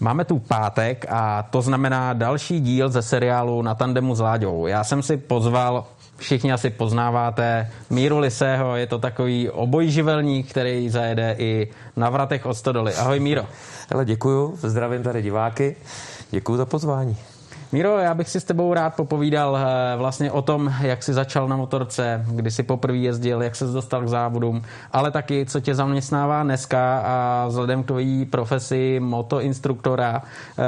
Máme tu pátek a to znamená další díl ze seriálu Na tandemu s Láďou. Já jsem si pozval všichni asi poznáváte Míru Lisého, je to takový obojživelník, který zajede i na vratech od Stodoly. Ahoj Míro. Hele, děkuju, zdravím tady diváky, děkuju za pozvání. Míro, já bych si s tebou rád popovídal eh, vlastně o tom, jak jsi začal na motorce, kdy jsi poprvé jezdil, jak se dostal k závodům, ale taky, co tě zaměstnává dneska a vzhledem k tvojí profesi motoinstruktora, eh,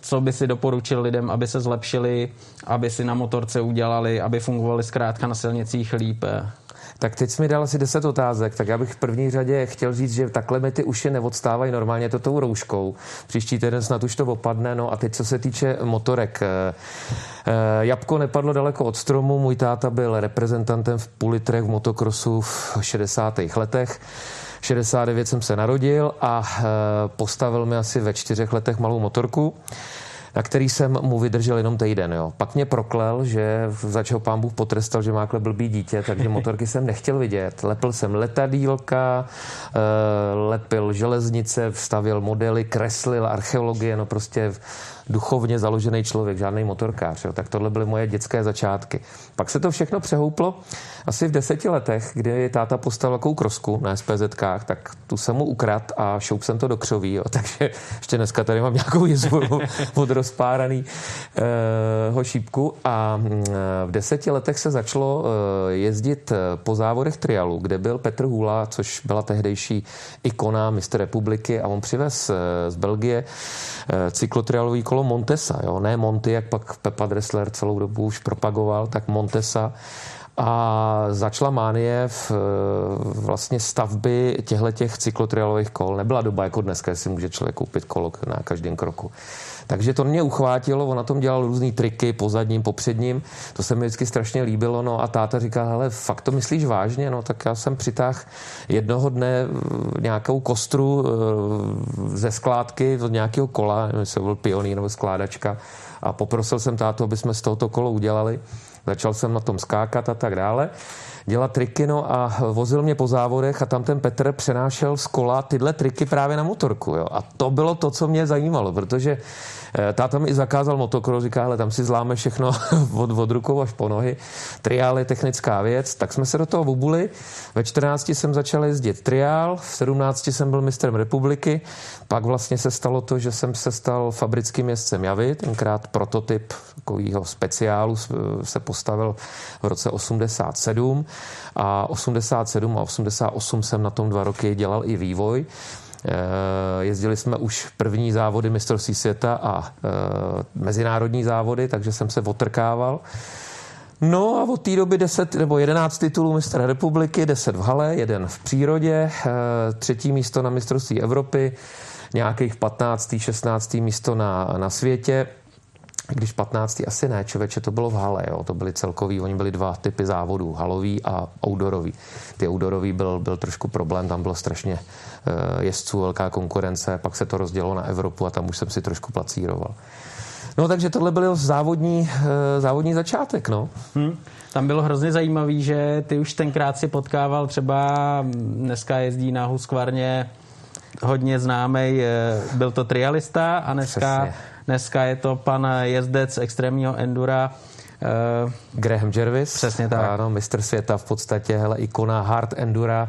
co by si doporučil lidem, aby se zlepšili, aby si na motorce udělali, aby fungovali zkrátka na silnicích líp. Tak teď jsi mi dal asi 10 otázek, tak já bych v první řadě chtěl říct, že takhle mi ty uši neodstávají normálně to tou rouškou. Příští týden snad už to opadne. No a teď, co se týče motorek. Eh, eh, Jabko nepadlo daleko od stromu, můj táta byl reprezentantem v půl litrech v motokrosu v 60. letech. 69 jsem se narodil a eh, postavil mi asi ve čtyřech letech malou motorku na který jsem mu vydržel jenom týden. Jo. Pak mě proklel, že za čeho pán Bůh potrestal, že má blbý dítě, takže motorky jsem nechtěl vidět. Lepil jsem letadílka, eh, lepil železnice, vstavil modely, kreslil archeologie, no prostě duchovně založený člověk, žádný motorkář. Jo. Tak tohle byly moje dětské začátky. Pak se to všechno přehouplo asi v deseti letech, kdy táta postavil takovou krosku na SPZkách, tak tu jsem mu ukrad a šoup jsem to do křoví, jo. takže ještě dneska tady mám nějakou jizvu od rozpáraný uh, šípku a uh, v deseti letech se začalo uh, jezdit po závodech trialu, kde byl Petr Hula, což byla tehdejší ikona mistr republiky a on přivez z Belgie cyklotrialový kolo Montesa, jo? ne Monty, jak pak Pepa Dressler celou dobu už propagoval, tak Montesa a začala mánie v vlastně stavby těchto těch cyklotrialových kol. Nebyla doba jako dneska, si může člověk koupit kolo na každém kroku. Takže to mě uchvátilo, on na tom dělal různé triky po zadním, po předním, to se mi vždycky strašně líbilo, no a táta říká, hele, fakt to myslíš vážně, no tak já jsem přitáhl jednoho dne eh, nějakou kostru eh, ze skládky od nějakého kola, nevím, jestli byl pionýr nebo skládačka a poprosil jsem tátu, aby jsme z tohoto kolo udělali. Začal jsem na tom skákat a tak dále dělat triky, no a vozil mě po závodech a tam ten Petr přenášel z kola tyhle triky právě na motorku, jo. A to bylo to, co mě zajímalo, protože Eh, táta mi i zakázal motokro, říká, ale tam si zláme všechno od, od rukou až po nohy. Triál je technická věc, tak jsme se do toho obuli. Ve 14 jsem začal jezdit triál, v 17 jsem byl mistrem republiky, pak vlastně se stalo to, že jsem se stal fabrickým jezdcem Javy, tenkrát prototyp takového speciálu se postavil v roce 87 a 87 a 88 jsem na tom dva roky dělal i vývoj. Eh, jezdili jsme už první závody mistrovství světa a eh, mezinárodní závody, takže jsem se otrkával. No a od té doby 10 nebo 11 titulů mistra republiky, 10 v hale, jeden v přírodě, eh, třetí místo na mistrovství Evropy, nějakých 15. 16. místo na, na světě když 15. asi ne, člověče, to bylo v hale, jo, to byly celkový, oni byli dva typy závodů, halový a outdoorový. Ty outdoorový byl, byl trošku problém, tam bylo strašně uh, jezdců, velká konkurence, pak se to rozdělo na Evropu a tam už jsem si trošku placíroval. No takže tohle byl závodní, uh, závodní začátek, no. Hmm. Tam bylo hrozně zajímavý, že ty už tenkrát si potkával třeba, dneska jezdí na Huskvarně hodně známý, eh, byl to trialista a dneska Přesně Dneska je to pan jezdec extrémního endura, Uh, Graham Jervis. Přesně tak. Ano, mistr světa v podstatě, hele, ikona hard endura.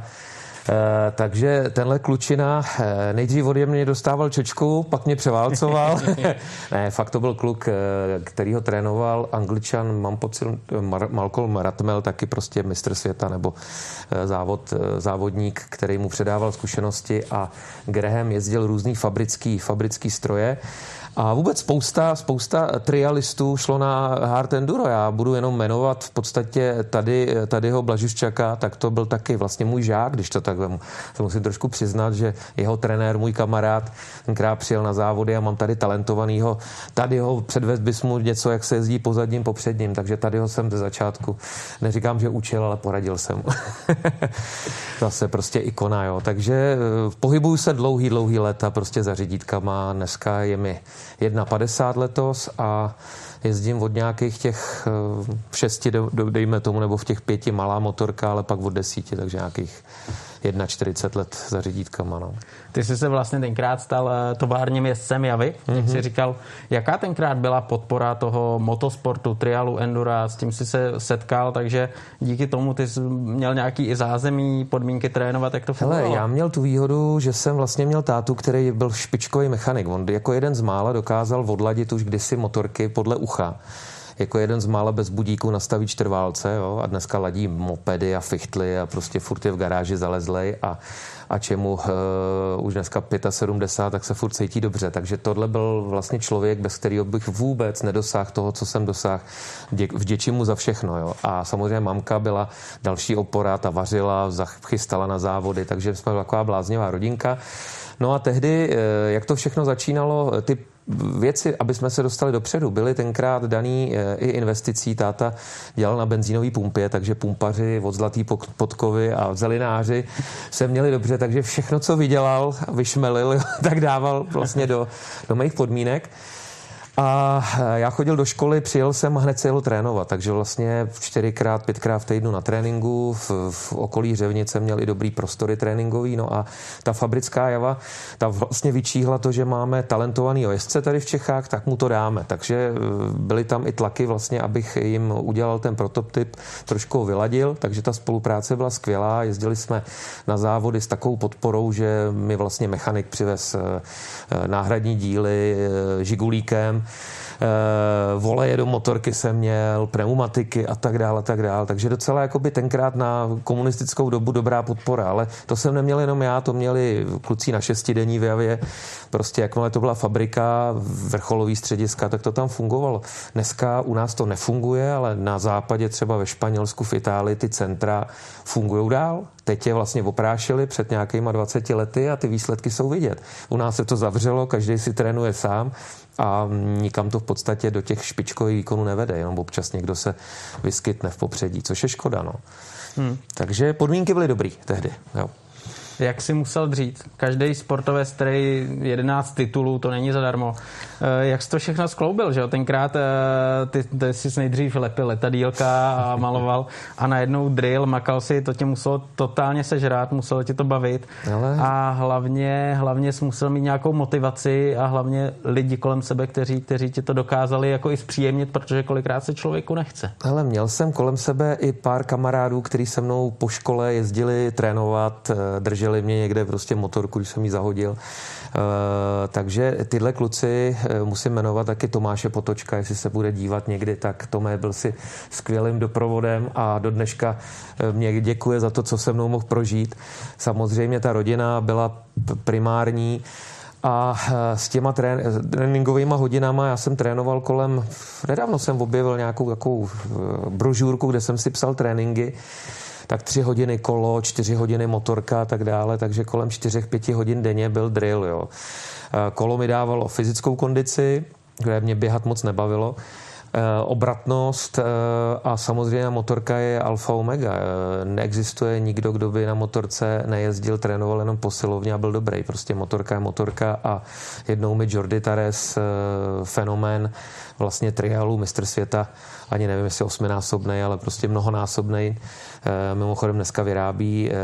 Uh, takže tenhle klučina uh, nejdřív ode mě dostával čočku, pak mě převálcoval. ne, fakt to byl kluk, uh, který ho trénoval angličan, mám pocit, Mar- Malcolm Ratmel, taky prostě mistr světa nebo závod, závodník, který mu předával zkušenosti a Graham jezdil různý fabrický, fabrický stroje. A vůbec spousta, spousta trialistů šlo na hard enduro. Já budu jenom jmenovat v podstatě tady, tadyho Blažiščaka, tak to byl taky vlastně můj žák, když to tak vemu. Se musím trošku přiznat, že jeho trenér, můj kamarád, tenkrát přijel na závody a mám tady talentovanýho. Tady ho předvést bys mu něco, jak se jezdí po zadním, po předním, takže tady ho jsem ze začátku, neříkám, že učil, ale poradil jsem. Zase prostě ikona, jo. Takže eh, pohybuju se dlouhý, dlouhý leta prostě za řídítkama. Dneska je mi 1,50 letos a jezdím od nějakých těch eh, šesti, dejme tomu, nebo v těch pěti malá motorka, ale pak od desíti, takže nějakých 41 let za řídítkama. No. Ty jsi se vlastně tenkrát stal eh, továrním jezdcem Javy, mm-hmm. jak jsi mhm. říkal. Jaká tenkrát byla podpora toho motosportu, trialu, endura, s tím jsi se setkal, takže díky tomu ty jsi měl nějaký i zázemí, podmínky trénovat, jak to fungovalo? Hele, já měl tu výhodu, že jsem vlastně měl tátu, který byl špičkový mechanik. On jako jeden z mála dokázal odladit už kdysi motorky podle ucha jako jeden z mála bez budíků nastaví čtrválce jo, a dneska ladí mopedy a fichtly a prostě furt je v garáži zalezlej a, a čemu uh, už dneska 75, tak se furt cítí dobře. Takže tohle byl vlastně člověk, bez kterého bych vůbec nedosáhl toho, co jsem dosáhl. Vděčím mu za všechno. Jo. A samozřejmě mamka byla další opora, ta vařila, chystala na závody, takže jsme taková bláznivá rodinka. No a tehdy, eh, jak to všechno začínalo, ty věci, aby jsme se dostali dopředu, byly tenkrát daný eh, i investicí. Táta dělal na benzínové pumpě, takže pumpaři od Zlatý podkovy a zelináři se měli dobře, takže všechno, co vydělal, vyšmelil, tak dával vlastně do, do mých podmínek. A já chodil do školy, přijel jsem a hned se jel trénovat, takže vlastně čtyřikrát, pětkrát v týdnu na tréninku, v, v okolí Řevnice měl i dobrý prostory tréninkový, no a ta fabrická java, ta vlastně vyčíhla to, že máme talentovaný jezdce tady v Čechách, tak mu to dáme, takže eh, byly tam i tlaky vlastně, abych jim udělal ten prototyp, trošku vyladil, takže ta spolupráce byla skvělá, jezdili jsme na závody s takovou podporou, že mi vlastně mechanik přivez eh, náhradní díly eh, žigulíkem, Eh, voleje do motorky jsem měl, pneumatiky a tak dále, a tak dále. Takže docela jakoby tenkrát na komunistickou dobu dobrá podpora, ale to jsem neměl jenom já, to měli kluci na šestidenní v Javě. Prostě jakmile to byla fabrika, vrcholový střediska, tak to tam fungovalo. Dneska u nás to nefunguje, ale na západě, třeba ve Španělsku, v Itálii, ty centra fungují dál. Teď je vlastně oprášili před nějakýma 20 lety a ty výsledky jsou vidět. U nás se to zavřelo, každý si trénuje sám a nikam to v podstatě do těch špičkových výkonů nevede, jenom občas někdo se vyskytne v popředí, což je škoda. No. Hmm. Takže podmínky byly dobrý tehdy. Jo jak si musel dřít. Každý sportovec, který 11 titulů, to není zadarmo. Eh, jak jsi to všechno skloubil, že jo? Tenkrát eh, ty, ty jsi nejdřív lepil letadílka a maloval a najednou drill, makal si, to tě muselo totálně sežrát, muselo ti to bavit. Ale... A hlavně, hlavně jsi musel mít nějakou motivaci a hlavně lidi kolem sebe, kteří, kteří ti to dokázali jako i zpříjemnit, protože kolikrát se člověku nechce. Ale měl jsem kolem sebe i pár kamarádů, kteří se mnou po škole jezdili trénovat, eh, drželi drželi mě někde prostě motorku, když jsem ji zahodil. Uh, takže tyhle kluci uh, musím jmenovat taky Tomáše Potočka, jestli se bude dívat někdy, tak Tomé byl si skvělým doprovodem a do dneška uh, mě děkuje za to, co se mnou mohl prožít. Samozřejmě ta rodina byla primární, a s těma tréninkovými hodinama já jsem trénoval kolem, nedávno jsem objevil nějakou takovou brožurku, kde jsem si psal tréninky tak tři hodiny kolo, čtyři hodiny motorka a tak dále, takže kolem čtyřech, pěti hodin denně byl drill. Jo. Kolo mi dávalo fyzickou kondici, kde mě běhat moc nebavilo, e, obratnost e, a samozřejmě motorka je alfa omega. Neexistuje nikdo, kdo by na motorce nejezdil, trénoval jenom posilovně a byl dobrý. Prostě motorka je motorka a jednou mi Jordi Tares, fenomén vlastně triálu mistr světa, ani nevím, jestli osminásobný, ale prostě mnohonásobný. Eh, mimochodem dneska vyrábí eh,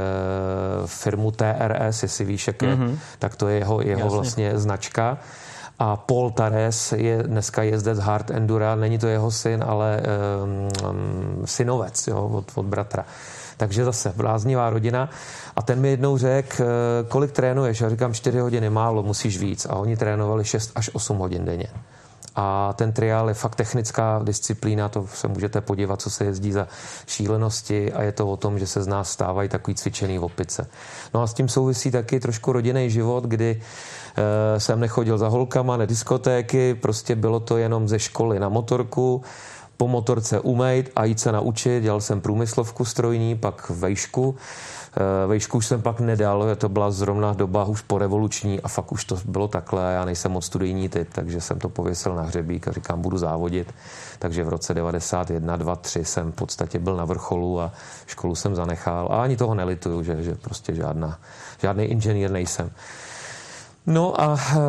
firmu TRS, jestli víš, jak je, mm-hmm. tak to je jeho, jeho vlastně značka. A Paul Tares je dneska jezdec Hard Endura, není to jeho syn, ale um, synovec jo, od, od bratra. Takže zase bláznivá rodina. A ten mi jednou řekl, kolik trénuješ? Já říkám, 4 hodiny málo, musíš víc. A oni trénovali 6 až 8 hodin denně. A ten triál je fakt technická disciplína, to se můžete podívat, co se jezdí za šílenosti a je to o tom, že se z nás stávají takový cvičený opice. No a s tím souvisí taky trošku rodinný život, kdy e, jsem nechodil za holkama, na diskotéky, prostě bylo to jenom ze školy na motorku, po motorce umejt a jít se naučit. Dělal jsem průmyslovku strojní, pak vejšku. Eh, vejšku už jsem pak nedal, to byla zrovna doba už po revoluční a fakt už to bylo takhle. Já nejsem moc studijní typ, takže jsem to pověsil na hřebík a říkám, budu závodit. Takže v roce 91, 2, 3 jsem v podstatě byl na vrcholu a školu jsem zanechal. A ani toho nelituju, že, že prostě žádná, žádný inženýr nejsem. No a e,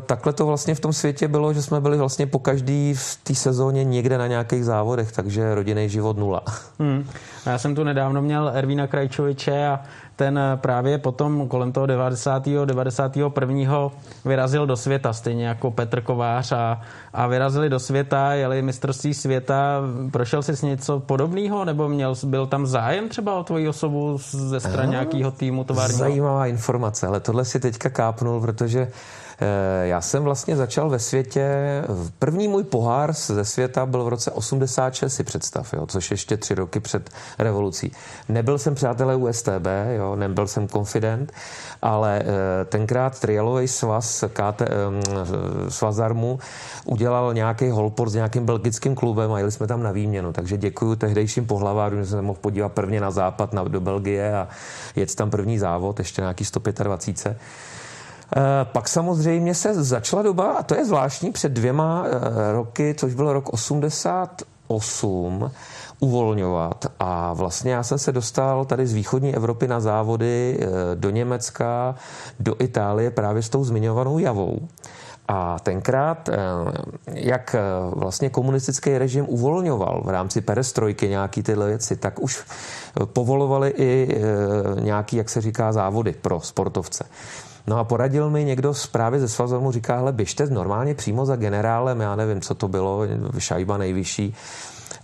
takhle to vlastně v tom světě bylo, že jsme byli vlastně po každý v té sezóně někde na nějakých závodech, takže rodinný život nula. Hmm. Já jsem tu nedávno měl Ervína Krajčoviče a ten právě potom kolem toho 90. 91. vyrazil do světa, stejně jako Petr Kovář a, a vyrazili do světa, jeli mistrovství světa. Prošel jsi s něco podobného, nebo měl, byl tam zájem třeba o tvoji osobu ze strany nějakého týmu továrního? Zajímavá informace, ale tohle si teďka kápnul, protože Eh, já jsem vlastně začal ve světě, první můj pohár ze světa byl v roce 86, si představ, jo, což ještě tři roky před revolucí. Nebyl jsem přátelé USTB, jo, nebyl jsem confident, ale eh, tenkrát trialový svaz KT, eh, Svazarmu udělal nějaký holport s nějakým belgickým klubem a jeli jsme tam na výměnu. Takže děkuji tehdejším pohlavářům, že jsem mohl podívat prvně na západ, na, do Belgie a jet tam první závod, ještě nějaký 125. Eh, pak samozřejmě se začala doba, a to je zvláštní, před dvěma eh, roky, což byl rok 88, uvolňovat. A vlastně já jsem se dostal tady z východní Evropy na závody eh, do Německa, do Itálie právě s tou zmiňovanou javou. A tenkrát, jak vlastně komunistický režim uvolňoval v rámci perestrojky nějaký tyhle věci, tak už povolovali i nějaký, jak se říká, závody pro sportovce. No a poradil mi někdo z právě ze svazu, mu říká, hele, běžte normálně přímo za generálem, já nevím, co to bylo, šajba nejvyšší,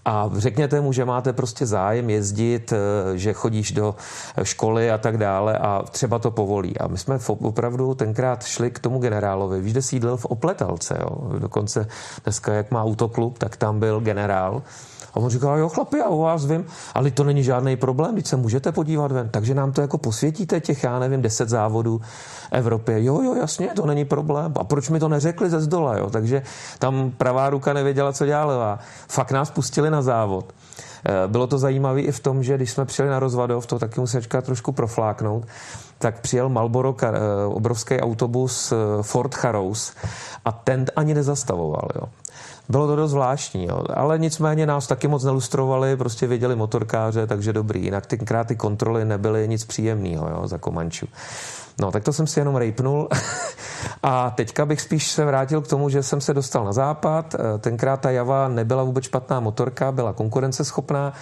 a řekněte mu, že máte prostě zájem jezdit, eh, že chodíš do školy a tak dále a třeba to povolí. A my jsme opravdu tenkrát šli k tomu generálovi. Víš, kde sídlil v Opletalce, jo? Dokonce dneska, jak má autoklub, tak tam byl generál. A on říkal, jo chlapi, já o vás vím, ale to není žádný problém, když se můžete podívat ven. Takže nám to jako posvětíte těch, já nevím, deset závodů Evropě. Jo, jo, jasně, to není problém. A proč mi to neřekli ze zdola, jo? Takže tam pravá ruka nevěděla, co dělá levá. Fakt nás pustili na závod. Eh, bylo to zajímavé i v tom, že když jsme přijeli na rozvadov, to taky musím říkat trošku profláknout, tak přijel Malboro, eh, obrovský autobus eh, Ford Charous a ten ani nezastavoval. Jo. Bylo to dost zvláštní, jo. ale nicméně nás taky moc nelustrovali, prostě věděli motorkáře, takže dobrý. Jinak tenkrát ty kontroly nebyly nic příjemného za Komanču. No, tak to jsem si jenom rejpnul. a teďka bych spíš se vrátil k tomu, že jsem se dostal na západ. Eh, tenkrát ta Java nebyla vůbec špatná motorka, byla konkurenceschopná.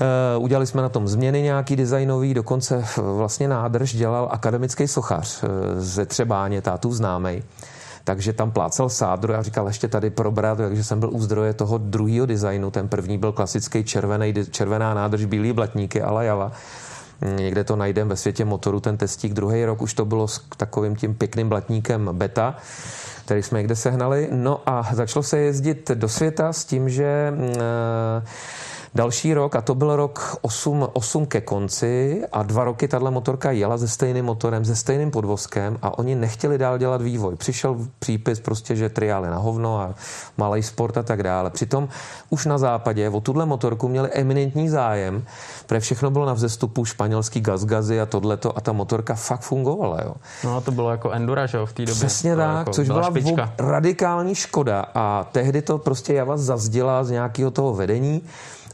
Eh, udělali jsme na tom změny nějaký designový, dokonce vlastně nádrž dělal akademický sochař eh, ze Třebáně, tátu známej takže tam plácel sádru a říkal ještě tady probrat, takže jsem byl u zdroje toho druhého designu. Ten první byl klasický červený, červená nádrž, bílý blatníky, ale java. Někde to najdem ve světě motoru, ten testík. Druhý rok už to bylo s takovým tím pěkným blatníkem beta který jsme někde sehnali. No a začalo se jezdit do světa s tím, že mm, Další rok, a to byl rok 8, 8 ke konci a dva roky tahle motorka jela se stejným motorem, se stejným podvozkem a oni nechtěli dál dělat vývoj. Přišel přípis prostě, že triály na hovno a malý sport a tak dále. Přitom už na západě o tuhle motorku měli eminentní zájem, protože všechno bylo na vzestupu, španělský gazgazy a tohleto a ta motorka fakt fungovala. Jo. No a to bylo jako endura, že jo, v té době. Přesně tak, jako což byla, byla radikální škoda a tehdy to prostě Java zazdila z nějakého toho vedení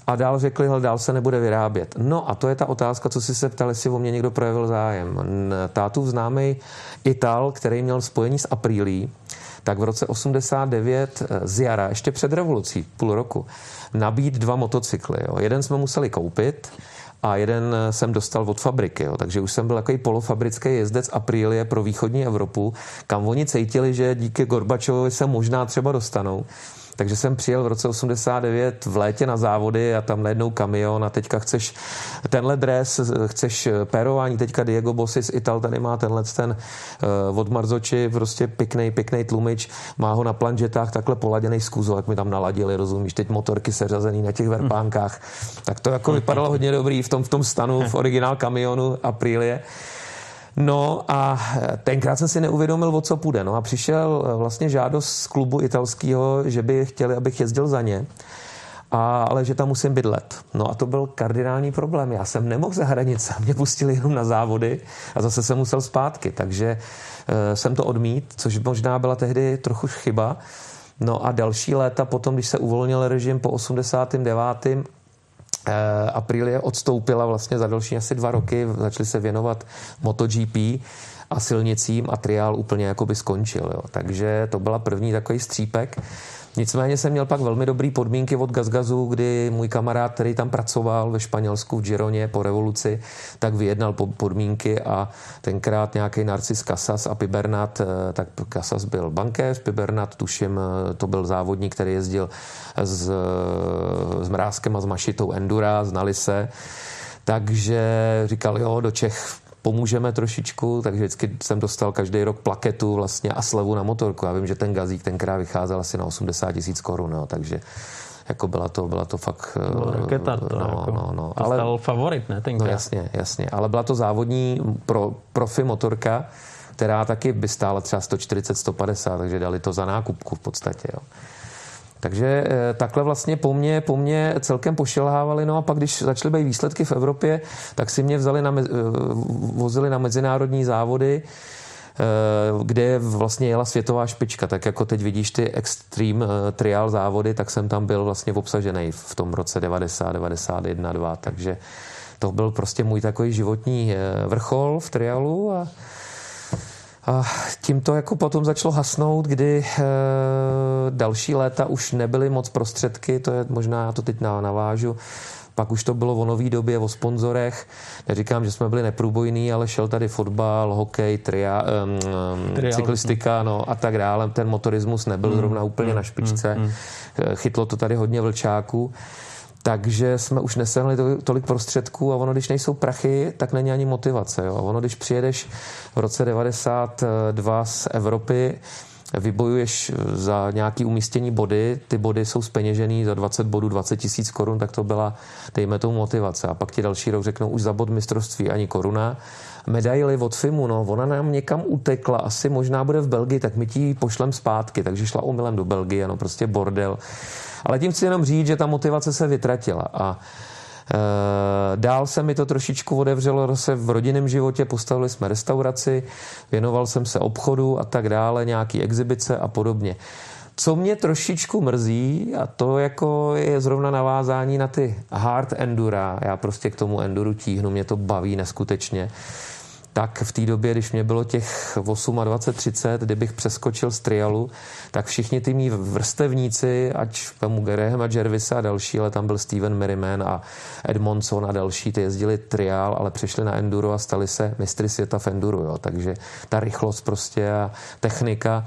a dál řekli, že dál se nebude vyrábět. No a to je ta otázka, co si se ptali, jestli o mě někdo projevil zájem. Tátu známý Ital, který měl spojení s Aprílí, tak v roce 89 eh, z jara, ještě před revolucí, půl roku, nabít dva motocykly. Jo. Jeden jsme museli koupit, a jeden eh, jsem dostal od fabriky. Jo. Takže už jsem byl takový polofabrický jezdec Aprilie pro východní Evropu, kam oni cítili, že díky Gorbačovovi se možná třeba dostanou. Takže jsem přijel v roce 89 v létě na závody a tam najednou kamion a teďka chceš tenhle dres, chceš pérování, teďka Diego Bossi z Ital tady má tenhle ten uh, od Marzoči, prostě pěkný, pěkný tlumič, má ho na planžetách takhle poladěný z kůzu, jak mi tam naladili, rozumíš, teď motorky seřazený na těch verpánkách. Tak to jako vypadalo hodně dobrý v tom, v tom stanu, v originál kamionu Aprilie. No a tenkrát jsem si neuvědomil, o co půjde. No a přišel eh, vlastně žádost z klubu italského, že by chtěli, abych jezdil za ně. A, ale že tam musím bydlet. No a to byl kardinální problém. Já jsem nemohl za hranice, mě pustili jenom na závody a zase jsem musel zpátky, takže e, jsem to odmít, což možná byla tehdy trochu chyba. No a další léta potom, když se uvolnil režim po 89. Aprilie odstoupila vlastně za další asi dva roky, začali se věnovat MotoGP a silnicím a triál úplně jako by skončil. Jo. Takže to byla první takový střípek. Nicméně jsem měl pak velmi dobrý podmínky od Gazgazu, kdy můj kamarád, který tam pracoval ve Španělsku v Gironě po revoluci, tak vyjednal podmínky a tenkrát nějaký Narcis Casas a Pibernat, eh, tak Casas byl bankéř, Pibernat, tuším, eh, to byl závodník, který jezdil s, s Mrázkem a s Mašitou Endura, znali se. Takže říkal, jo, do Čech pomůžeme trošičku, takže vždycky jsem dostal každý rok plaketu vlastně a slevu na motorku. Já vím, že ten gazík tenkrát vycházel asi na 80 tisíc korun, no, takže jako byla to, byla to fakt... Byla raketa to, no, jako, no, no. To ale, stal favorit, ne, tenkrát. No jasně, jasně, ale byla to závodní pro, profi motorka, která taky by stála třeba 140, 150, takže dali to za nákupku v podstatě, jo. Takže eh, takhle vlastně po mně, po mně celkem pošelhávali. No a pak, když začaly být výsledky v Evropě, tak si mě vzali na, eh, vozili na mezinárodní závody, eh, kde vlastně jela světová špička. Tak jako teď vidíš ty extreme trial závody, tak jsem tam byl vlastně obsažený v tom roce 90, 91, 2. Takže to byl prostě můj takový životní vrchol v trialu a a tím to jako potom začalo hasnout, kdy e, další léta už nebyly moc prostředky, to je možná, já to teď navážu, pak už to bylo o nový době, o sponzorech. Neříkám, že jsme byli neprůbojní, ale šel tady fotbal, hokej, tria, um, cyklistika no, a tak dále. Ten motorismus nebyl mm, zrovna úplně mm, na špičce. Mm, mm. Chytlo to tady hodně vlčáků takže jsme už nesehnali tolik prostředků a ono, když nejsou prachy, tak není ani motivace. Jo. Ono, když přijedeš v roce 92 z Evropy, vybojuješ za nějaký umístění body, ty body jsou speněžený za 20 bodů 20 tisíc korun, tak to byla, dejme tomu, motivace. A pak ti další rok řeknou, už za bod mistrovství ani koruna. Medaily od FIMu, no, ona nám někam utekla, asi možná bude v Belgii, tak my ti ji pošlem zpátky, takže šla omylem do Belgie, no prostě bordel. Ale tím chci jenom říct, že ta motivace se vytratila a e, Dál se mi to trošičku otevřelo se v rodinném životě, postavili jsme restauraci, věnoval jsem se obchodu a tak dále, nějaký exibice a podobně. Co mě trošičku mrzí, a to jako je zrovna navázání na ty hard endura, já prostě k tomu enduru tíhnu, mě to baví neskutečně, tak v té době, když mě bylo těch 28, 30, kdybych přeskočil z trialu, tak všichni ty mý vrstevníci, ať vemu Graham a Jervisa a další, ale tam byl Steven Merriman a Edmondson a další, ty jezdili trial, ale přešli na enduro a stali se mistry světa v enduro, jo. takže ta rychlost prostě a technika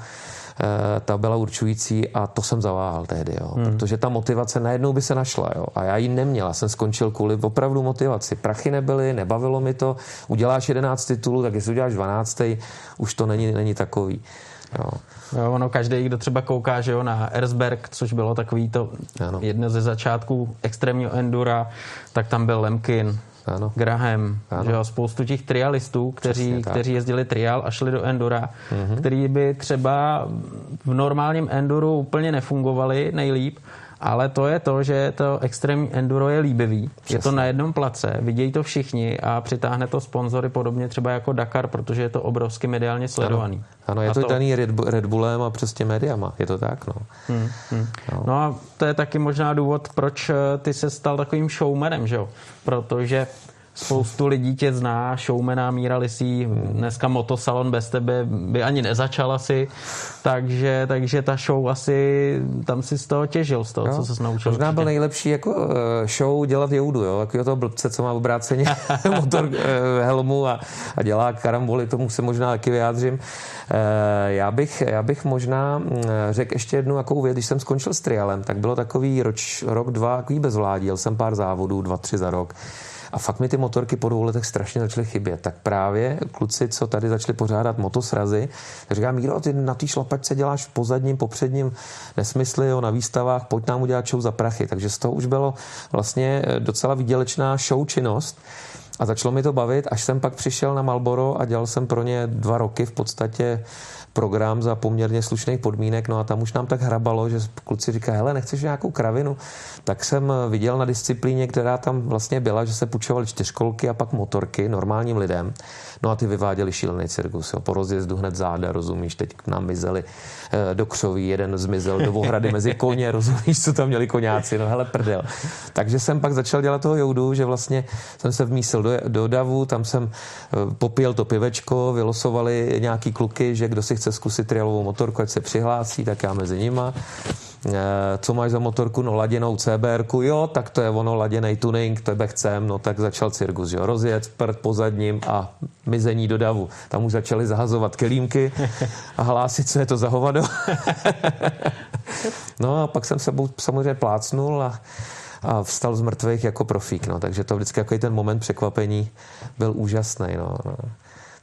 ta byla určující a to jsem zaváhal tehdy, jo. Hmm. protože ta motivace najednou by se našla jo. a já ji neměla, jsem skončil kvůli opravdu motivaci. Prachy nebyly, nebavilo mi to, uděláš 11 titulů, tak jestli uděláš 12, už to není, není takový. Jo. Jo, ono každý, kdo třeba kouká že jo, na Erzberg, což bylo takový to ano. jedno ze začátků extrémního endura, tak tam byl Lemkin, ano. Graham, ano. Že jo, spoustu těch trialistů, kteří, kteří jezdili trial a šli do endura, mm-hmm. který by třeba v normálním enduru úplně nefungovali nejlíp, ale to je to, že to extrémní enduro je líbivý. Přesně. Je to na jednom place, vidějí to všichni a přitáhne to sponzory podobně třeba jako Dakar, protože je to obrovsky mediálně sledovaný. Ano, ano je to, to daný Red, Bullem a přes médiama, je to tak, no. Hmm, hmm. No. no a to je taky možná důvod, proč eh, ty se stal takovým showmanem, že jo? Protože Spoustu lidí tě zná, showmana Míra Lisí, dneska motosalon bez tebe by ani nezačal asi, takže, takže ta show asi, tam si z toho těžil, z toho, jo. co se naučil. Možná byl nejlepší jako eh, show dělat joudu, jo, takového toho blbce, co má obráceně motor eh, helmu a, a dělá karamboly, tomu se možná taky vyjádřím. Eh, já bych, já bych možná mm, řekl ještě jednu takovou věc, když jsem skončil s trialem, tak bylo takový roč, rok, dva, takový bezvládí, jel jsem pár závodů, dva, tři za rok. A fakt mi ty motorky po dvou letech strašně začaly chybět. Tak právě kluci, co tady začali pořádat motosrazy, tak říká, Míro, ty na té šlapačce děláš v pozadním, popředním nesmysly, jo, na výstavách, pojď nám udělat show za prachy. Takže z toho už bylo vlastně docela výdělečná show činnost. A začalo mi to bavit, až jsem pak přišel na Malboro a dělal jsem pro ně dva roky v podstatě program za poměrně slušných podmínek, no a tam už nám tak hrabalo, že kluci říkají, hele, nechceš nějakou kravinu? Tak jsem viděl na disciplíně, která tam vlastně byla, že se půjčovaly čtyřkolky a pak motorky normálním lidem. No a ty vyváděli šílený cirkus. Jo. Po rozjezdu hned záda, rozumíš, teď k nám mizeli eh, do křoví, jeden zmizel do ohrady mezi koně, rozumíš, co tam měli koňáci, no hele prdel. Takže jsem pak začal dělat toho joudu, že vlastně jsem se vmísil do do, davu, tam jsem eh, popil to pivečko, vylosovali nějaký kluky, že kdo si chce zkusit trialovou motorku, ať se přihlásí, tak já mezi nima. Eh, co máš za motorku? No laděnou CBR, jo, tak to je ono, laděný tuning, tebe chcem, no tak začal cirkus, jo, rozjet, prd po zadním a mizení do davu. Tam už začali zahazovat kelímky a hlásit, co je to za hovado. no a pak jsem se samozřejmě plácnul a a vstal z mrtvých jako profík. No. Takže to vždycky jako ten moment překvapení byl úžasný. No.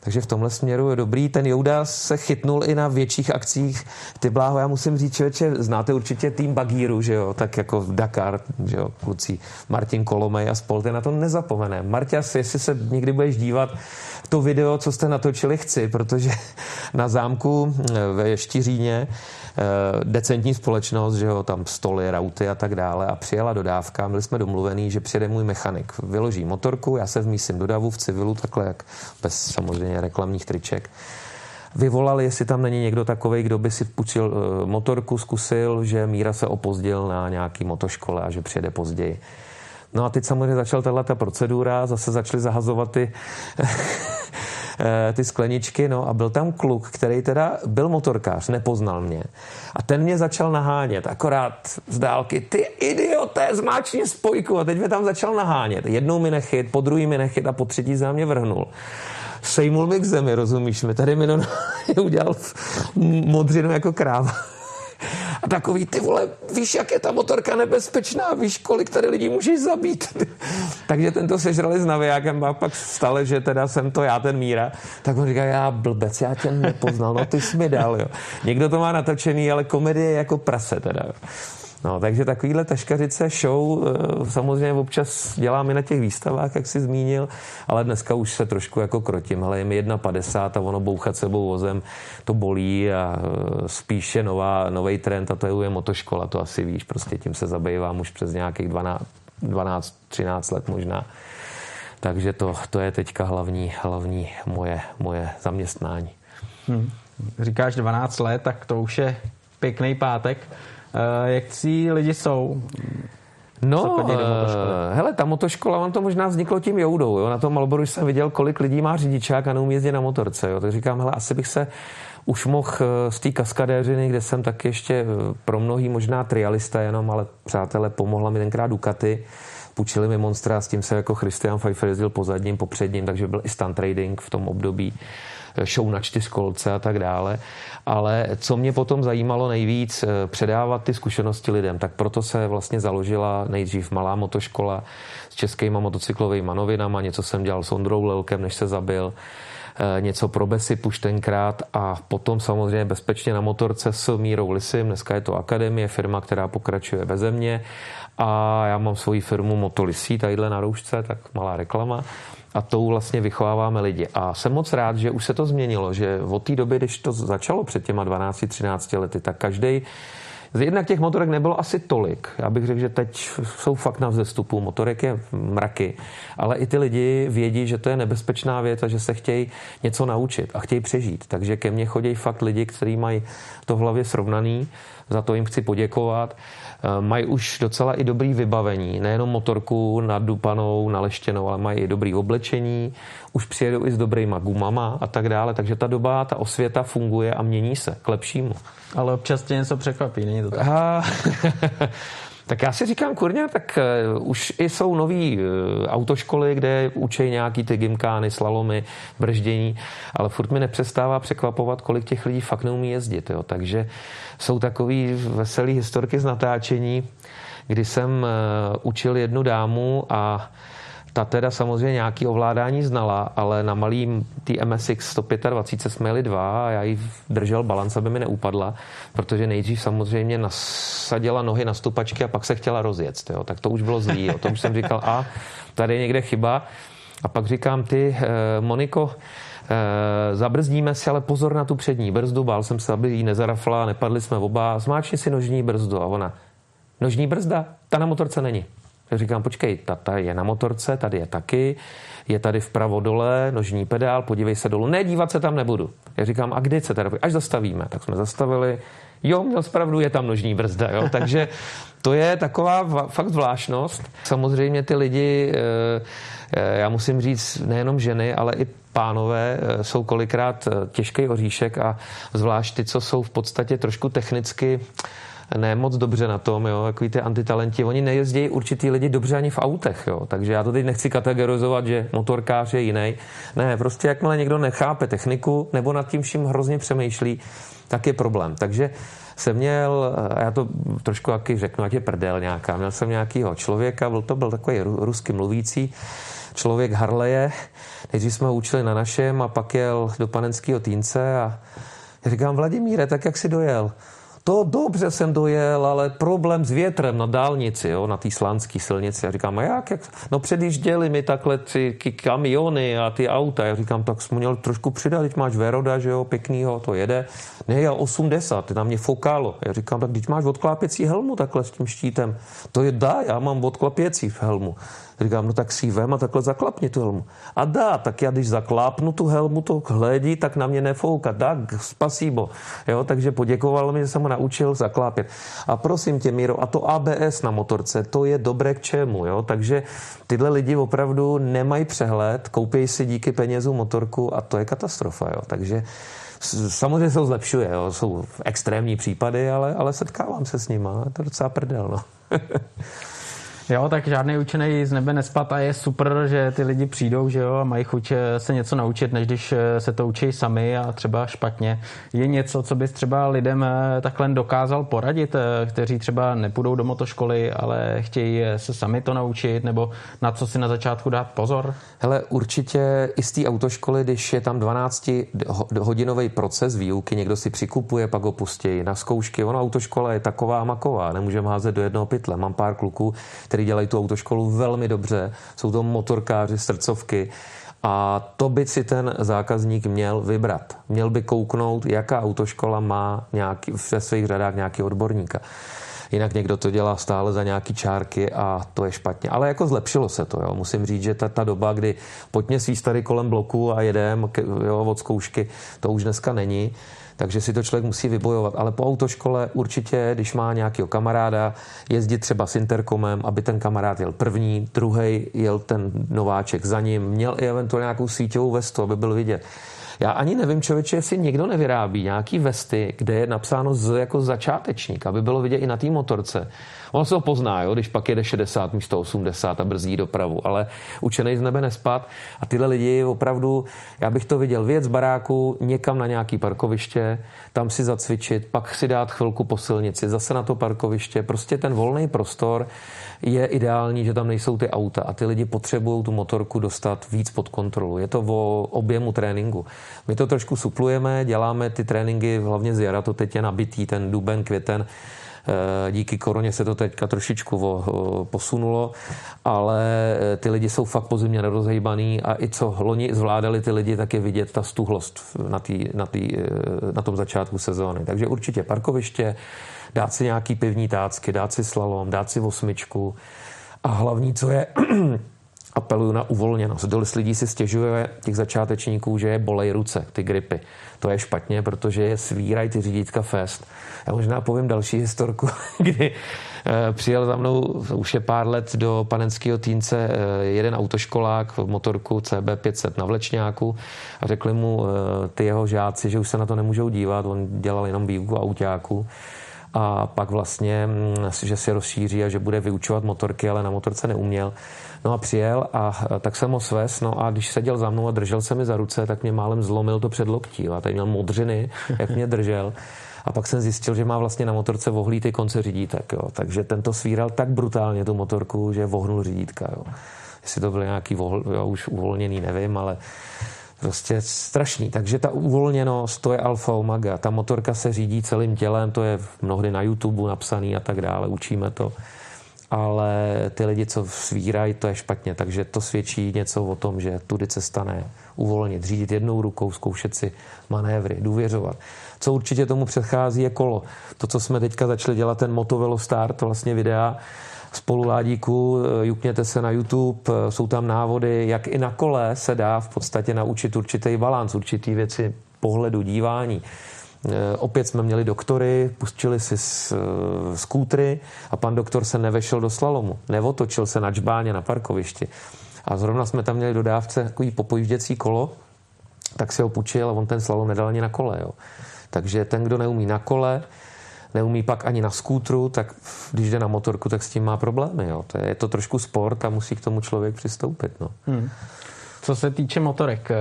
Takže v tomhle směru je dobrý. Ten Jouda se chytnul i na větších akcích. Ty bláho, já musím říct, člověče, znáte určitě tým Bagíru, že jo, tak jako Dakar, že jo, kluci Martin Kolomej a spol, ty na to nezapomene. Marťas, jestli se někdy budeš dívat, to video, co jste natočili, chci, protože na zámku eh, ve Štiříně decentní společnost, že jo, tam stoly, rauty a tak dále a přijela dodávka. Byli jsme domluvení, že přijede můj mechanik, vyloží motorku, já se vmísím do davu v civilu, takhle jak bez samozřejmě reklamních triček vyvolali, jestli tam není někdo takový, kdo by si půjčil uh, motorku, zkusil, že Míra se opozdil na nějaký motoškole a že přijede později. No a teď samozřejmě začala tato procedura, zase začali zahazovat ty Eh, ty skleničky, no a byl tam kluk, který teda byl motorkář, nepoznal mě. A ten mě začal nahánět, akorát z dálky, ty idioté, zmáčně spojku. A teď mě tam začal nahánět. Jednou mi nechyt, po druhý mi nechyt a po třetí za mě vrhnul sejmul mi k zemi, rozumíš mi? Tady mi no, udělal modřinu jako kráva. A takový, ty vole, víš, jak je ta motorka nebezpečná, víš, kolik tady lidí můžeš zabít. Takže tento sežrali s navijákem a pak stale, že teda jsem to já, ten Míra. Tak on říká, já blbec, já tě nepoznal, no ty jsi mi dal, jo. Někdo to má natočený, ale komedie je jako prase teda, jo. No, takže takovýhle taškařice show eh, samozřejmě občas děláme na těch výstavách, jak jsi zmínil, ale dneska už se trošku jako krotím. Ale je mi 1,50 a ono bouchat sebou vozem, to bolí a eh, spíše nová, nový trend a to je motoškola, to asi víš, prostě tím se zabývám už přes nějakých 12, 12 13 let možná. Takže to, to je teďka hlavní, hlavní moje, moje zaměstnání. Hmm. Říkáš 12 let, tak to už je pěkný pátek. Eh, jak si lidi jsou? No, uh, hele, ta motoškola, on to možná vzniklo tím Joudou, jo? na tom Malboru jsem viděl, kolik lidí má řidičák a neumí jezdit na motorce, jo? tak říkám, hele, asi bych se už mohl eh, z té kaskadéřiny, kde jsem tak ještě pro mnohý možná trialista jenom, ale přátelé, pomohla mi tenkrát Ducati, půjčili mi Monstra, s tím se jako Christian Pfeiffer jezdil po zadním, po předním, takže byl i stunt trading v tom období show na čtyřkolce a tak dále. Ale co mě potom zajímalo nejvíc, eh, předávat ty zkušenosti lidem, tak proto se vlastně založila nejdřív malá motoškola s českýma motocyklovými novinama, něco jsem dělal s Ondrou Lelkem, než se zabil něco pro Besy už tenkrát a potom samozřejmě bezpečně na motorce s Mírou Lisim. Dneska je to Akademie, firma, která pokračuje beze mě a já mám svoji firmu Motolisí, tadyhle na roušce, tak malá reklama a tou vlastně vychováváme lidi. A jsem moc rád, že už se to změnilo, že od té doby, když to začalo před těma 12-13 lety, tak každý Jednak těch motorek nebylo asi tolik. Já bych řekl, že teď jsou fakt na vzestupu. Motorek je mraky. Ale i ty lidi vědí, že to je nebezpečná věc a že se chtějí něco naučit a chtějí přežít. Takže ke mně chodí fakt lidi, kteří mají to v hlavě srovnaný. Za to jim chci poděkovat. Eh, mají už docela i dobrý vybavení, nejenom motorku nadupanou, naleštěnou, ale mají i dobrý oblečení, už přijedou i s dobrýma gumama a tak dále, takže ta doba, ta osvěta funguje a mění se k lepšímu. Ale občas tě něco překvapí, není to tak? Tak já si říkám, kurně, tak uh, už i jsou nový uh, autoškoly, kde učí nějaký ty gymkány, slalomy, brždění, ale furt mi nepřestává překvapovat, kolik těch lidí fakt neumí jezdit. Jo. Takže jsou takový veselý historky z natáčení, kdy jsem uh, učil jednu dámu a ta teda samozřejmě nějaký ovládání znala, ale na malým tý MSX 125 jsme jeli dva a já ji držel balans, aby mi neupadla, protože nejdřív samozřejmě nasadila nohy na stupačky a pak se chtěla rozjet. Jo. Tak to už bylo zlý. Jo. To už jsem říkal, a tady je někde chyba. A pak říkám, ty, eh, Moniko, eh, zabrzdíme si, ale pozor na tu přední brzdu, bál jsem se, aby jí nezarafla, nepadli jsme oba, zmáčni si nožní brzdu. A ona, nožní brzda, ta na motorce není. Říkám, počkej, ta je na motorce, tady je taky, je tady vpravo dole, nožní pedál, podívej se dolů. Ne, dívat se tam nebudu. Já říkám, a kdy se teda? Až zastavíme. Tak jsme zastavili, Jo, měl zpravdu, je tam nožní brzda, jo, takže to je taková fakt zvláštnost. Samozřejmě ty lidi, eh, eh, já musím říct, nejenom ženy, ale i pánové eh, jsou kolikrát těžký oříšek a zvlášť ty, co jsou v podstatě trošku technicky ne moc dobře na tom, jo, jako ty antitalenti, oni nejezdí určitý lidi dobře ani v autech, jo, takže já to teď nechci kategorizovat, že motorkář je jiný. Ne, prostě jakmile někdo nechápe techniku nebo nad tím vším hrozně přemýšlí, tak je problém. Takže jsem měl, já to trošku jaký řeknu, ať je prdel nějaká, měl jsem nějakýho člověka, byl to byl takový rusky mluvící, člověk Harleje. Nejdřív jsme ho učili na našem a pak jel do panenského týnce a říkám, Vladimíre, tak jak si dojel? To dobře jsem dojel, ale problém s větrem na dálnici, jo, na té slánské silnici. Já říkám, a jak, jak? No předjížděli mi takhle ty kamiony a ty auta. Já říkám, tak jsem měl trošku přidat, teď máš Veroda, že jo, pěknýho, to jede. Ne, já 80, na mě fokálo. Já říkám, tak když máš odklápěcí helmu takhle s tím štítem, to je dá, já mám odklápěcí v helmu. Říkám, no tak si vem a takhle zaklapni tu helmu. A dá, tak já když zaklápnu tu helmu, to hledí, tak na mě nefouká. Tak, spasíbo. Jo, takže poděkoval mi, že jsem ho naučil zaklápět. A prosím tě, Míro, a to ABS na motorce, to je dobré k čemu, jo? Takže tyhle lidi opravdu nemají přehled, koupí si díky penězu motorku a to je katastrofa, jo? Takže Samozřejmě se to zlepšuje, jo. jsou extrémní případy, ale, ale setkávám se s nimi. To je docela prdel. No. Jo, tak žádný učený z nebe nespad a je super, že ty lidi přijdou, že jo, a mají chuť eh, se něco naučit, než když eh, se to učí sami a třeba špatně. Je něco, co bys třeba lidem eh, takhle dokázal poradit, kteří třeba nepůjdou do motoškoly, ale chtějí se sami to naučit, nebo na co si na začátku dát pozor? Hele, určitě i z té autoškoly, když je tam 12 hodinový proces výuky, někdo si přikupuje, pak ho pustí na zkoušky. Ono autoškola je taková maková, nemůžeme házet do jednoho pytle. Mám pár kluků, který dělají tu autoškolu velmi dobře. Jsou to motorkáři, srdcovky. A to by si ten zákazník měl vybrat. Měl by kouknout, jaká autoškola má nějaký, ve svých řadách nějaký odborníka. Jinak někdo to dělá stále za nějaký čárky a to je špatně. Ale jako zlepšilo se to. Jo. Musím říct, že ta, ta doba, kdy pojďme svý starý kolem bloku a jedem jo, od zkoušky, to už dneska není takže si to člověk musí vybojovat. Ale po autoškole určitě, když má nějakého kamaráda, jezdit třeba s interkomem, aby ten kamarád jel první, druhý jel ten nováček za ním, měl i eventuálně nějakou síťovou vestu, aby byl vidět. Já ani nevím, člověče, jestli někdo nevyrábí nějaký vesty, kde je napsáno z, jako začátečník, aby bylo vidět i na té motorce. On se ho pozná, jo, když pak jede 60 místo 80 a brzdí dopravu, ale učený z nebe nespad a tyhle lidi opravdu, já bych to viděl, věc z baráku někam na nějaký parkoviště, tam si zacvičit, pak si dát chvilku po silnici, zase na to parkoviště, prostě ten volný prostor je ideální, že tam nejsou ty auta a ty lidi potřebují tu motorku dostat víc pod kontrolu. Je to o objemu tréninku. My to trošku suplujeme, děláme ty tréninky, hlavně z jara to teď je nabitý, ten duben, květen, díky koroně se to teďka trošičku posunulo, ale eh, ty lidi jsou fakt pozimně nerozhejbaný a i co loni zvládali ty lidi, tak je vidět ta stuhlost na, tý, na, tý, eh, na tom začátku sezóny. Takže určitě parkoviště, dát si nějaký pivní tácky, dát si slalom, dát si osmičku a hlavní, co je apeluju na uvolněnost. Dost lidí si stěžuje těch začátečníků, že je bolej ruce, ty gripy. To je špatně, protože je svírají ty řídítka fest. Já možná povím další historku, kdy eh, přijel za mnou už je pár let do panenského týnce eh, jeden autoškolák v motorku CB500 na Vlečňáku a řekli mu eh, ty jeho žáci, že už se na to nemůžou dívat, on dělal jenom výuku autáku a pak vlastně, mm, že si rozšíří a že bude vyučovat motorky, ale na motorce neuměl. No a přijel a tak jsem ho svez, no a když seděl za mnou a držel se mi za ruce, tak mě málem zlomil to předloktí a tady měl modřiny, jak mě držel. A pak jsem zjistil, že má vlastně na motorce ty konce řídítek. Jo. Takže tento svíral tak brutálně tu motorku, že vohnul řídítka. Jo. Jestli to byl nějaký vohl, jo, už uvolněný, nevím, ale prostě strašný. Takže ta uvolněnost, to je alfa omega. Ta motorka se řídí celým tělem, to je mnohdy na YouTube napsaný a tak dále, učíme to ale ty lidi, co svírají, to je špatně. Takže to svědčí něco o tom, že tudy cesta ne. Uvolnit, řídit jednou rukou, zkoušet si manévry, důvěřovat. Co určitě tomu předchází je kolo. To, co jsme teďka začali dělat, ten Motovelo Start, vlastně videa, spoluládíku, jukněte se na YouTube, jsou tam návody, jak i na kole se dá v podstatě naučit určitý balans, určitý věci pohledu, dívání. Opět jsme měli doktory, pustili si z, skútry a pan doktor se nevešel do slalomu. Nevotočil se na čbáně na parkovišti. A zrovna jsme tam měli dodávce takový popojížděcí kolo, tak si ho půjčil a on ten slalom nedal ani na kole. Jo. Takže ten, kdo neumí na kole, neumí pak ani na skútru, tak když jde na motorku, tak s tím má problémy. Jo. To je, je to trošku sport a musí k tomu člověk přistoupit. No. Hmm. Co se týče motorek, eh,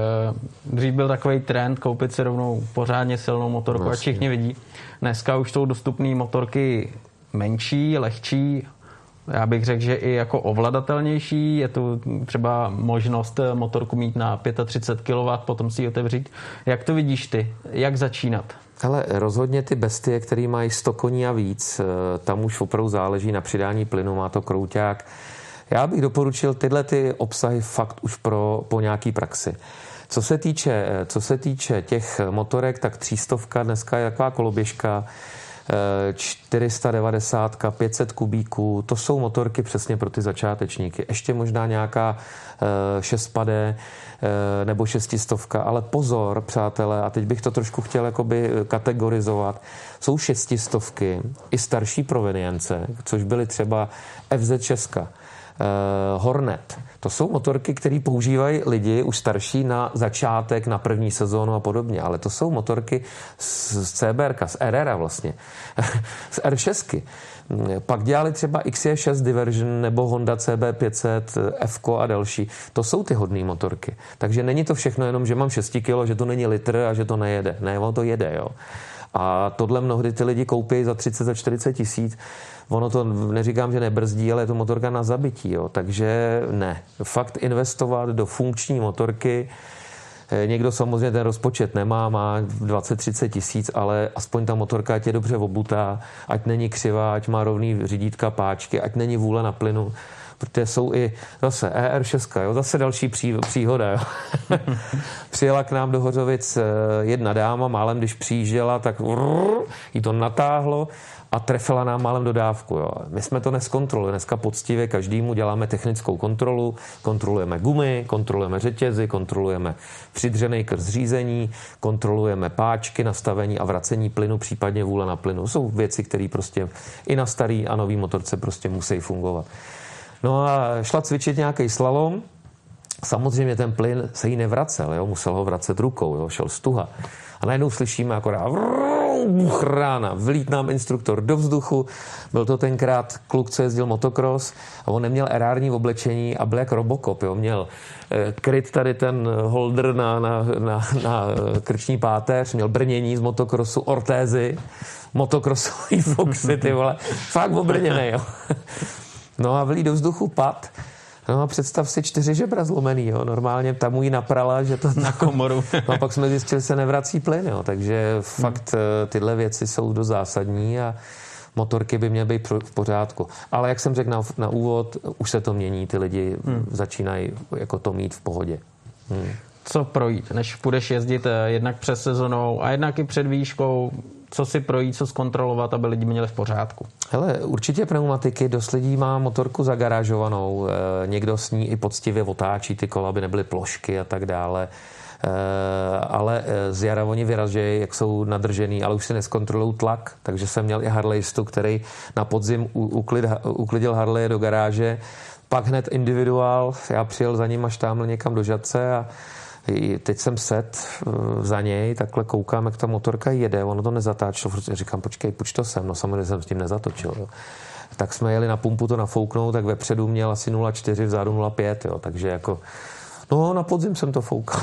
dřív byl takový trend koupit si rovnou pořádně silnou motorku, vlastně. ať všichni vidí. Dneska už jsou dostupné motorky menší, lehčí, já bych řekl, že i jako ovladatelnější. Je tu třeba možnost motorku mít na 35 kW, potom si ji otevřít. Jak to vidíš ty? Jak začínat? Ale rozhodně ty bestie, které mají 100 koní a víc, eh, tam už opravdu záleží na přidání plynu, má to krouťák. Já bych doporučil tyhle ty obsahy fakt už pro, po nějaký praxi. Co se týče, eh, co se týče těch motorek, tak třístovka dneska je taková koloběžka, 490, 500 kubíků, to jsou motorky přesně pro ty začátečníky. Ještě možná nějaká 6 pade nebo šestistovka, ale pozor, přátelé, a teď bych to trošku chtěl jakoby kategorizovat. Jsou šestistovky i starší provenience, což byly třeba FZ Česka, eh, Hornet, to jsou motorky, které používají lidi už starší na začátek, na první sezónu a podobně, ale to jsou motorky z CBR, z RR vlastně, z R6. Pak dělali třeba XJ6 Diversion nebo Honda CB500, F a další. To jsou ty hodné motorky. Takže není to všechno jenom, že mám 6 kg, že to není litr a že to nejede. Ne, ono to jede, jo. A tohle mnohdy ty lidi koupí za 30, za 40 tisíc ono to neříkám, že nebrzdí, ale je to motorka na zabití. Jo. Takže ne. Fakt investovat do funkční motorky, eh, Někdo samozřejmě ten rozpočet nemá, má 20-30 tisíc, ale aspoň ta motorka je dobře obutá, ať není křivá, ať má rovný řídítka, páčky, ať není vůle na plynu protože jsou i zase ER6, jo, zase další pří, příhoda. Jo. Přijela k nám do Hořovic eh, jedna dáma, málem když přijížděla, tak jí to natáhlo a trefila nám málem dodávku. Jo. My jsme to neskontrolovali. Dneska poctivě každému děláme technickou kontrolu, kontrolujeme gumy, kontrolujeme řetězy, kontrolujeme přidřený krz řízení, kontrolujeme páčky, nastavení a vracení plynu, případně vůle na plynu. Jsou věci, které prostě i na starý a nový motorce prostě musí fungovat. No a šla cvičit nějaký slalom, Samozřejmě ten plyn se jí nevracel, jo? musel ho vracet rukou, jo? šel stuha. A najednou slyšíme akorát rána, vlít nám instruktor do vzduchu. Byl to tenkrát kluk, co jezdil motocross a on neměl erární oblečení a byl jak Robocop. Jo. Měl eh, kryt tady ten holder na, na, na, na krční páteř, měl brnění z motocrossu, ortézy, motokrosový foxy, ty vole. Fakt obrněný, jo. No a vlít do vzduchu pad No a představ si čtyři žebra zlomený, jo. Normálně tam mu ji naprala, že to... Na komoru. no a pak jsme zjistili, že se nevrací plyn, jo. Takže fakt hmm. tyhle věci jsou do zásadní a motorky by měly být v pořádku. Ale jak jsem řekl na, na úvod, už se to mění, ty lidi hmm. začínají jako to mít v pohodě. Hmm. Co projít, než půjdeš jezdit eh, jednak přes sezonou a jednak i před výškou, co si projít, co zkontrolovat, aby lidi měli v pořádku? Hele, určitě pneumatiky, dost lidí má motorku zagarážovanou, e, někdo s ní i poctivě otáčí ty kola, aby nebyly plošky a tak dále. E, ale eh, z jara oni vyražejí, jak jsou nadržený, ale už si neskontrolují tlak, takže jsem měl i Harleyistu, který na podzim uklid, uklidil Harley do garáže, pak hned individuál, já přijel za ním až tam někam do Žadce a teď jsem set eh, za něj, takhle koukám, jak ta motorka jede, ono to nezatáčilo, protože říkám, počkej, půjč to sem, no samozřejmě jsem s tím nezatočil. Jo. Tak jsme jeli na pumpu to nafouknout, tak vepředu měl asi 0,4, vzadu 0,5, jo, takže jako, no na podzim jsem to foukal.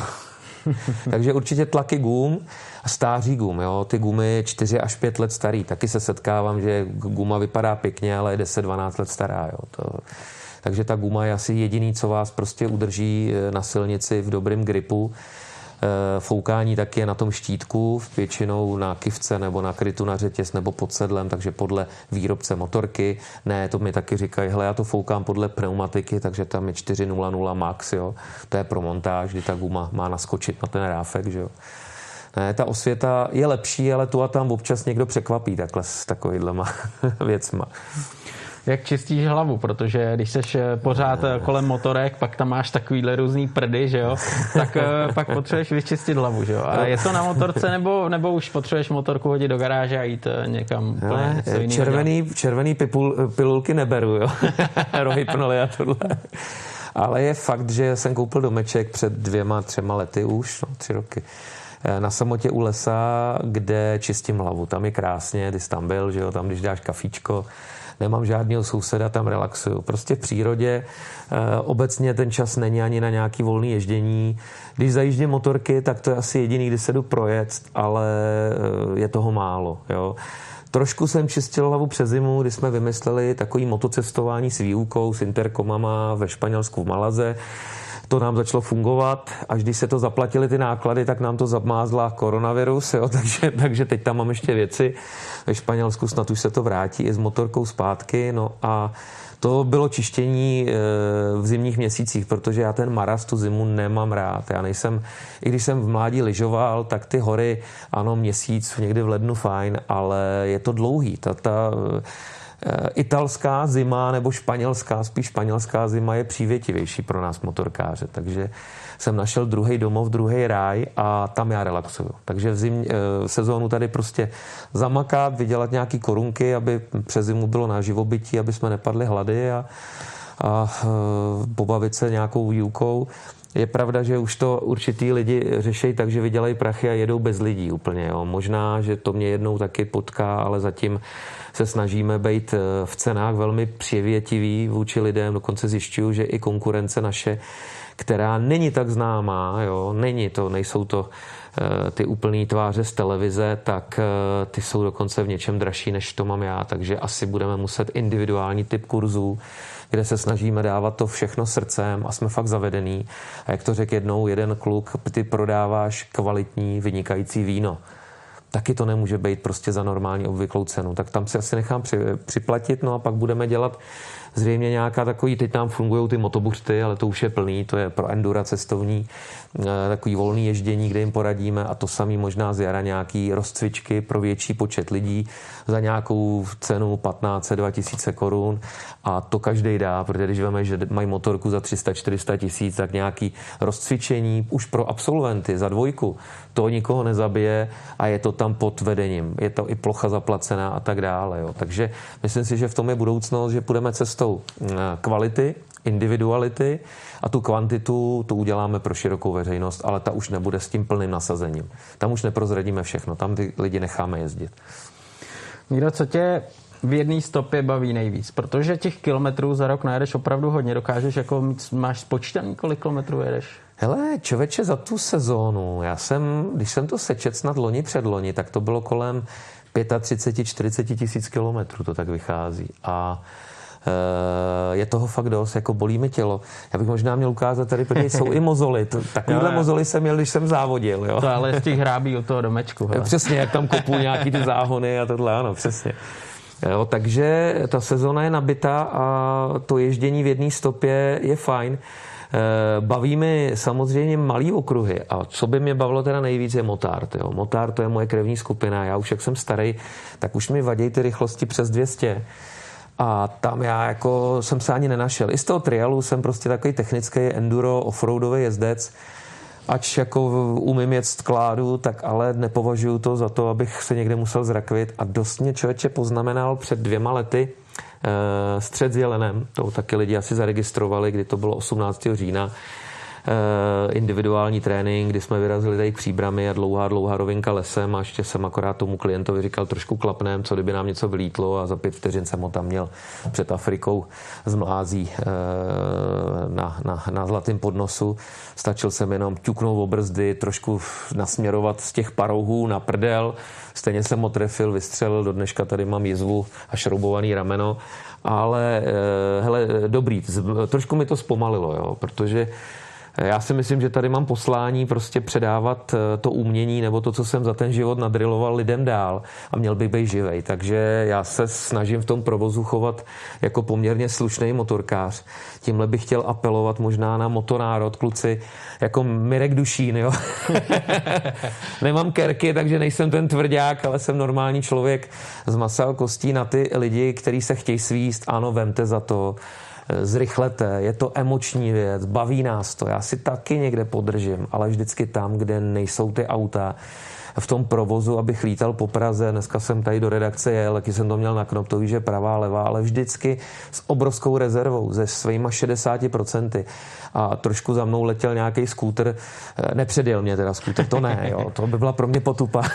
takže určitě tlaky gum stáří gum, jo, ty gumy 4 až 5 let starý, taky se setkávám, že guma vypadá pěkně, ale je 10-12 let stará, jo, to, takže ta guma je asi jediný, co vás prostě udrží eh, na silnici v dobrém gripu. Eh, foukání taky je na tom štítku, většinou na kivce nebo na krytu na řetěz nebo pod sedlem, takže podle výrobce motorky. Ne, to mi taky říkají, hele, já to foukám podle pneumatiky, takže tam je 400 max, jo. To je pro montáž, kdy ta guma má naskočit na ten ráfek, že jo. Ne, ta osvěta je lepší, ale tu a tam občas někdo překvapí takhle s takovýhlema věcma. Jak čistíš hlavu, protože když seš eh, pořád eh, kolem motorek, pak tam máš takovýhle různý prdy, že jo, tak eh, pak potřebuješ vyčistit hlavu, že jo. A je to na motorce, nebo, nebo už potřebuješ motorku hodit do garáže a jít někam úplně ne, červený, červený pipul, pilulky neberu, jo. Rohypnoly a tohle. Ale je fakt, že jsem koupil domeček před dvěma, třema lety už, no, tři roky na samotě u lesa, kde čistím hlavu. Tam je krásně, ty jsi tam byl, že jo, tam když dáš kafíčko, nemám žádného souseda, tam relaxuju. Prostě v přírodě eh, obecně ten čas není ani na nějaký volný ježdění. Když zajíždím motorky, tak to je asi jediný, kdy se jdu projet, ale eh, je toho málo. Jo. Trošku jsem čistil hlavu přes zimu, kdy jsme vymysleli takový motocestování s výukou, s interkomama ve Španělsku v Malaze to nám začalo fungovat. Až když se to zaplatili ty náklady, tak nám to zamázla koronavirus, jo, takže, takže teď tam mám ještě věci. Ve Španělsku snad už se to vrátí i s motorkou zpátky. No a to bylo čištění e, v zimních měsících, protože já ten maras tu zimu nemám rád. Já nejsem, i když jsem v mládí lyžoval, tak ty hory, ano, měsíc, někdy v lednu fajn, ale je to dlouhý. Ta, ta, Eh, italská zima nebo španělská, spíš španělská zima je přívětivější pro nás motorkáře, takže jsem našel druhý domov, druhý ráj a tam já relaxuju. Takže v zim, eh, sezónu tady prostě zamakat, vydělat nějaký korunky, aby přes zimu bylo na živobytí, aby jsme nepadli hlady a, a eh, pobavit se nějakou výukou. Je pravda, že už to určitý lidi řeší tak, že vydělají prachy a jedou bez lidí úplně. Jo. Možná, že to mě jednou taky potká, ale zatím se snažíme být eh, v cenách velmi přivětivý vůči lidem. Dokonce zjišťuju, že i konkurence naše, která není tak známá, jo, není to, nejsou to ty úplný tváře z televize, tak eh, ty jsou dokonce v něčem dražší, než to mám já. Takže asi budeme muset individuální typ kurzů, kde se snažíme dávat to všechno srdcem a jsme fakt zavedený. A jak to řekl jednou jeden kluk, ty prodáváš kvalitní, vynikající víno taky to nemůže být prostě za normální obvyklou cenu. Tak tam si asi nechám při, připlatit, no a pak budeme dělat zřejmě nějaká takový, teď tam fungují ty motobuřty, ale to už je plný, to je pro endura cestovní, eh, takový volný ježdění, kde jim poradíme a to samý možná z jara nějaký rozcvičky pro větší počet lidí za nějakou cenu 15 2000 korun a to každý dá, protože když víme, že mají motorku za 300-400 tisíc, tak nějaký rozcvičení už pro absolventy za dvojku, to nikoho nezabije a je to tam pod vedením. Je to i plocha zaplacená a tak dále. Jo. Takže myslím si, že v tom je budoucnost, že půjdeme cestou eh, kvality, individuality a tu kvantitu tu uděláme pro širokou veřejnost, ale ta už nebude s tím plným nasazením. Tam už neprozradíme všechno, tam ty lidi necháme jezdit. Míro, co tě v jedné stopě baví nejvíc? Protože těch kilometrů za rok najedeš opravdu hodně. Dokážeš, jako máš spočítaný, kolik kilometrů jedeš? Hele, člověče, za tu sezónu, já jsem, když jsem to sečet snad loni před loni, tak to bylo kolem 35-40 tisíc kilometrů, to tak vychází. A je toho fakt dost, jako bolí mi tělo. Já bych možná měl ukázat tady, protože jsou i mozoly. Takovýhle jo, mozoly jsem měl, když jsem závodil. Jo. To ale z těch hrábí od toho domečku. Hele. Přesně, jak tam kopu nějaký ty záhony a tohle, ano, přesně. Jo, takže ta sezona je nabitá a to ježdění v jedné stopě je fajn. Eh, baví mi samozřejmě malý okruhy a co by mě bavilo teda nejvíc je motard. Jo. Motard to je moje krevní skupina. Já už jak jsem starý, tak už mi vadí ty rychlosti přes 200. A tam já jako jsem se ani nenašel. I z toho trialu jsem prostě takový technický enduro offroadový jezdec. Ač jako umím jet skládu, tak ale nepovažuji to za to, abych se někde musel zrakvit. A dost mě člověče poznamenal před dvěma lety, Eh, střed s jelenem, to taky lidi asi zaregistrovali, kdy to bylo 18. října. Eh, individuální trénink, kdy jsme vyrazili tady k příbrami a dlouhá, dlouhá rovinka lesem a ještě jsem akorát tomu klientovi říkal trošku klapnem, co kdyby nám něco vylítlo a za pět vteřin jsem ho tam měl před Afrikou z mlází eh, na, na, na zlatém podnosu. Stačil jsem jenom ťuknout o brzdy, trošku nasměrovat z těch parouhů na prdel, stejně jsem ho trefil, vystřelil, do dneška tady mám jizvu a šroubovaný rameno, ale hele, dobrý, trošku mi to zpomalilo, jo, protože Já si myslím, že tady mám poslání prostě předávat eh, to umění nebo to, co jsem za ten život nadriloval lidem dál a měl bych být živej. Takže já se snažím v tom provozu chovat jako poměrně slušný motorkář. Tímhle bych chtěl apelovat možná na motonárod, kluci, jako Mirek Dušín, jo. Nemám kerky, takže nejsem ten tvrdák, ale jsem normální člověk z masa a kostí na ty lidi, kteří se chtějí svíst. Ano, vemte za to zrychlete, je to emoční věc, baví nás to. Já si taky někde podržím, ale vždycky tam, kde nejsou ty auta, v tom provozu, abych lítal po Praze. Dneska jsem tady do redakce jel, taky jsem to měl na knoptový, že pravá, levá, ale vždycky s obrovskou rezervou, ze svýma 60% a trošku za mnou letěl nějaký skúter. Eh, nepředjel mě teda skúter, to ne, jo, to by byla pro mě potupa.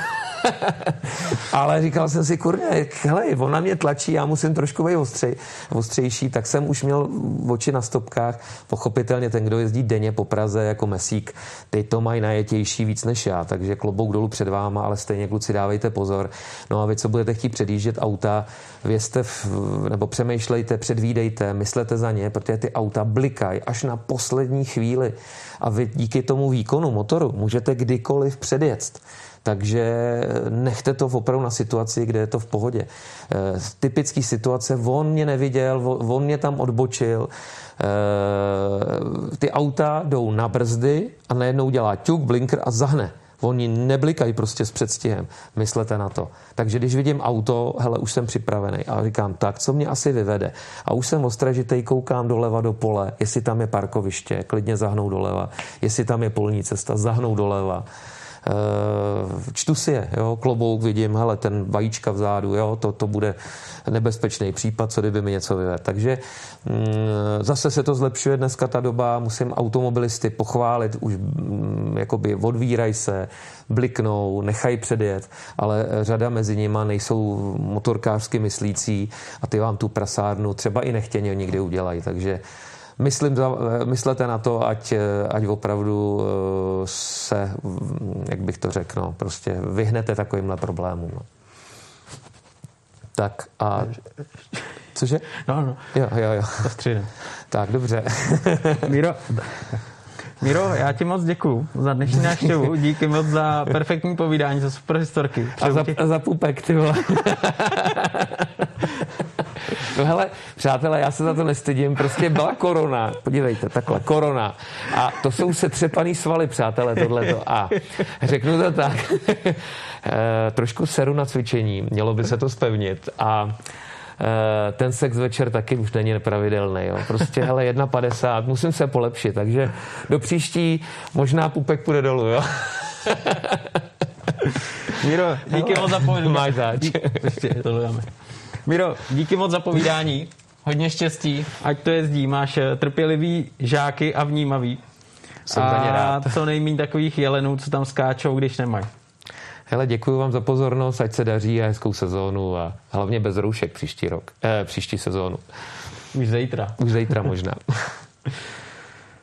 Ale říkal jsem si, kurně, hele, on na mě tlačí, já musím trošku být ostřej, ostřejší, tak jsem už měl oči na stopkách. Pochopitelně ten, kdo jezdí denně po Praze jako mesík, ty to mají najetější víc než já, takže klobouk dolů před váma, ale stejně kluci dávejte pozor. No a vy, co budete chtít předjíždět auta, vězte v, nebo přemýšlejte, předvídejte, myslete za ně, protože ty auta blikají až na poslední chvíli a vy díky tomu výkonu motoru můžete kdykoliv předjet. Takže nechte to opravdu na situaci, kde je to v pohodě. E, typický situace, on mě neviděl, on mě tam odbočil, e, ty auta jdou na brzdy a najednou dělá ťuk, blinker a zahne. Oni neblikají prostě s předstihem. Myslete na to. Takže když vidím auto, hele, už jsem připravený a říkám, tak, co mě asi vyvede? A už jsem ostražitej, koukám doleva do pole, jestli tam je parkoviště, klidně zahnou doleva, jestli tam je polní cesta, zahnou doleva. Eh, čtu si je, jo, klobouk vidím, hele, ten vajíčka vzadu, jo, to, to bude nebezpečný případ, co kdyby mi něco vyvedl. Takže mm, zase se to zlepšuje dneska ta doba, musím automobilisty pochválit, už mm, jakoby odvírají se, bliknou, nechají předjet, ale řada mezi nimi nejsou motorkářsky myslící a ty vám tu prasárnu třeba i nechtěně někdy udělají, takže myslím, myslete na to, ať, ať opravdu eh, se, jak bych to řekl, no, prostě vyhnete takovýmhle problémům. No. Tak a... Cože? No, no. Jo, jo, jo. Postřine. Tak, dobře. Míro, Miro, já ti moc děkuju za dnešní návštěvu. Díky moc za perfektní povídání, za super historky. A za, a za pupek, ty vole. No hele, přátelé, já se za to nestydím, prostě byla korona, podívejte, takhle, korona. A to jsou setřepaný svaly, přátelé, tohleto. A řeknu to tak, e, trošku seru na cvičení, mělo by se to spevnit a e, ten sex večer taky už není nepravidelný. Jo. Prostě, hele, 1,50, musím se polepšit, takže do příští možná pupek půjde dolů, jo. Miro, díky moc za povídání. Máš zač. Ještě to dáme. Miro, díky moc za povídání. Hodně štěstí, ať to jezdí. Máš eh, trpělivý žáky a vnímavý. Jsem a rád. co nejméně takových jelenů, co tam skáčou, když nemají. Hele, děkuji vám za pozornost, ať se daří a hezkou sezónu a hlavně bez roušek příští rok, eh, příští sezónu. Už zítra. Už zítra možná.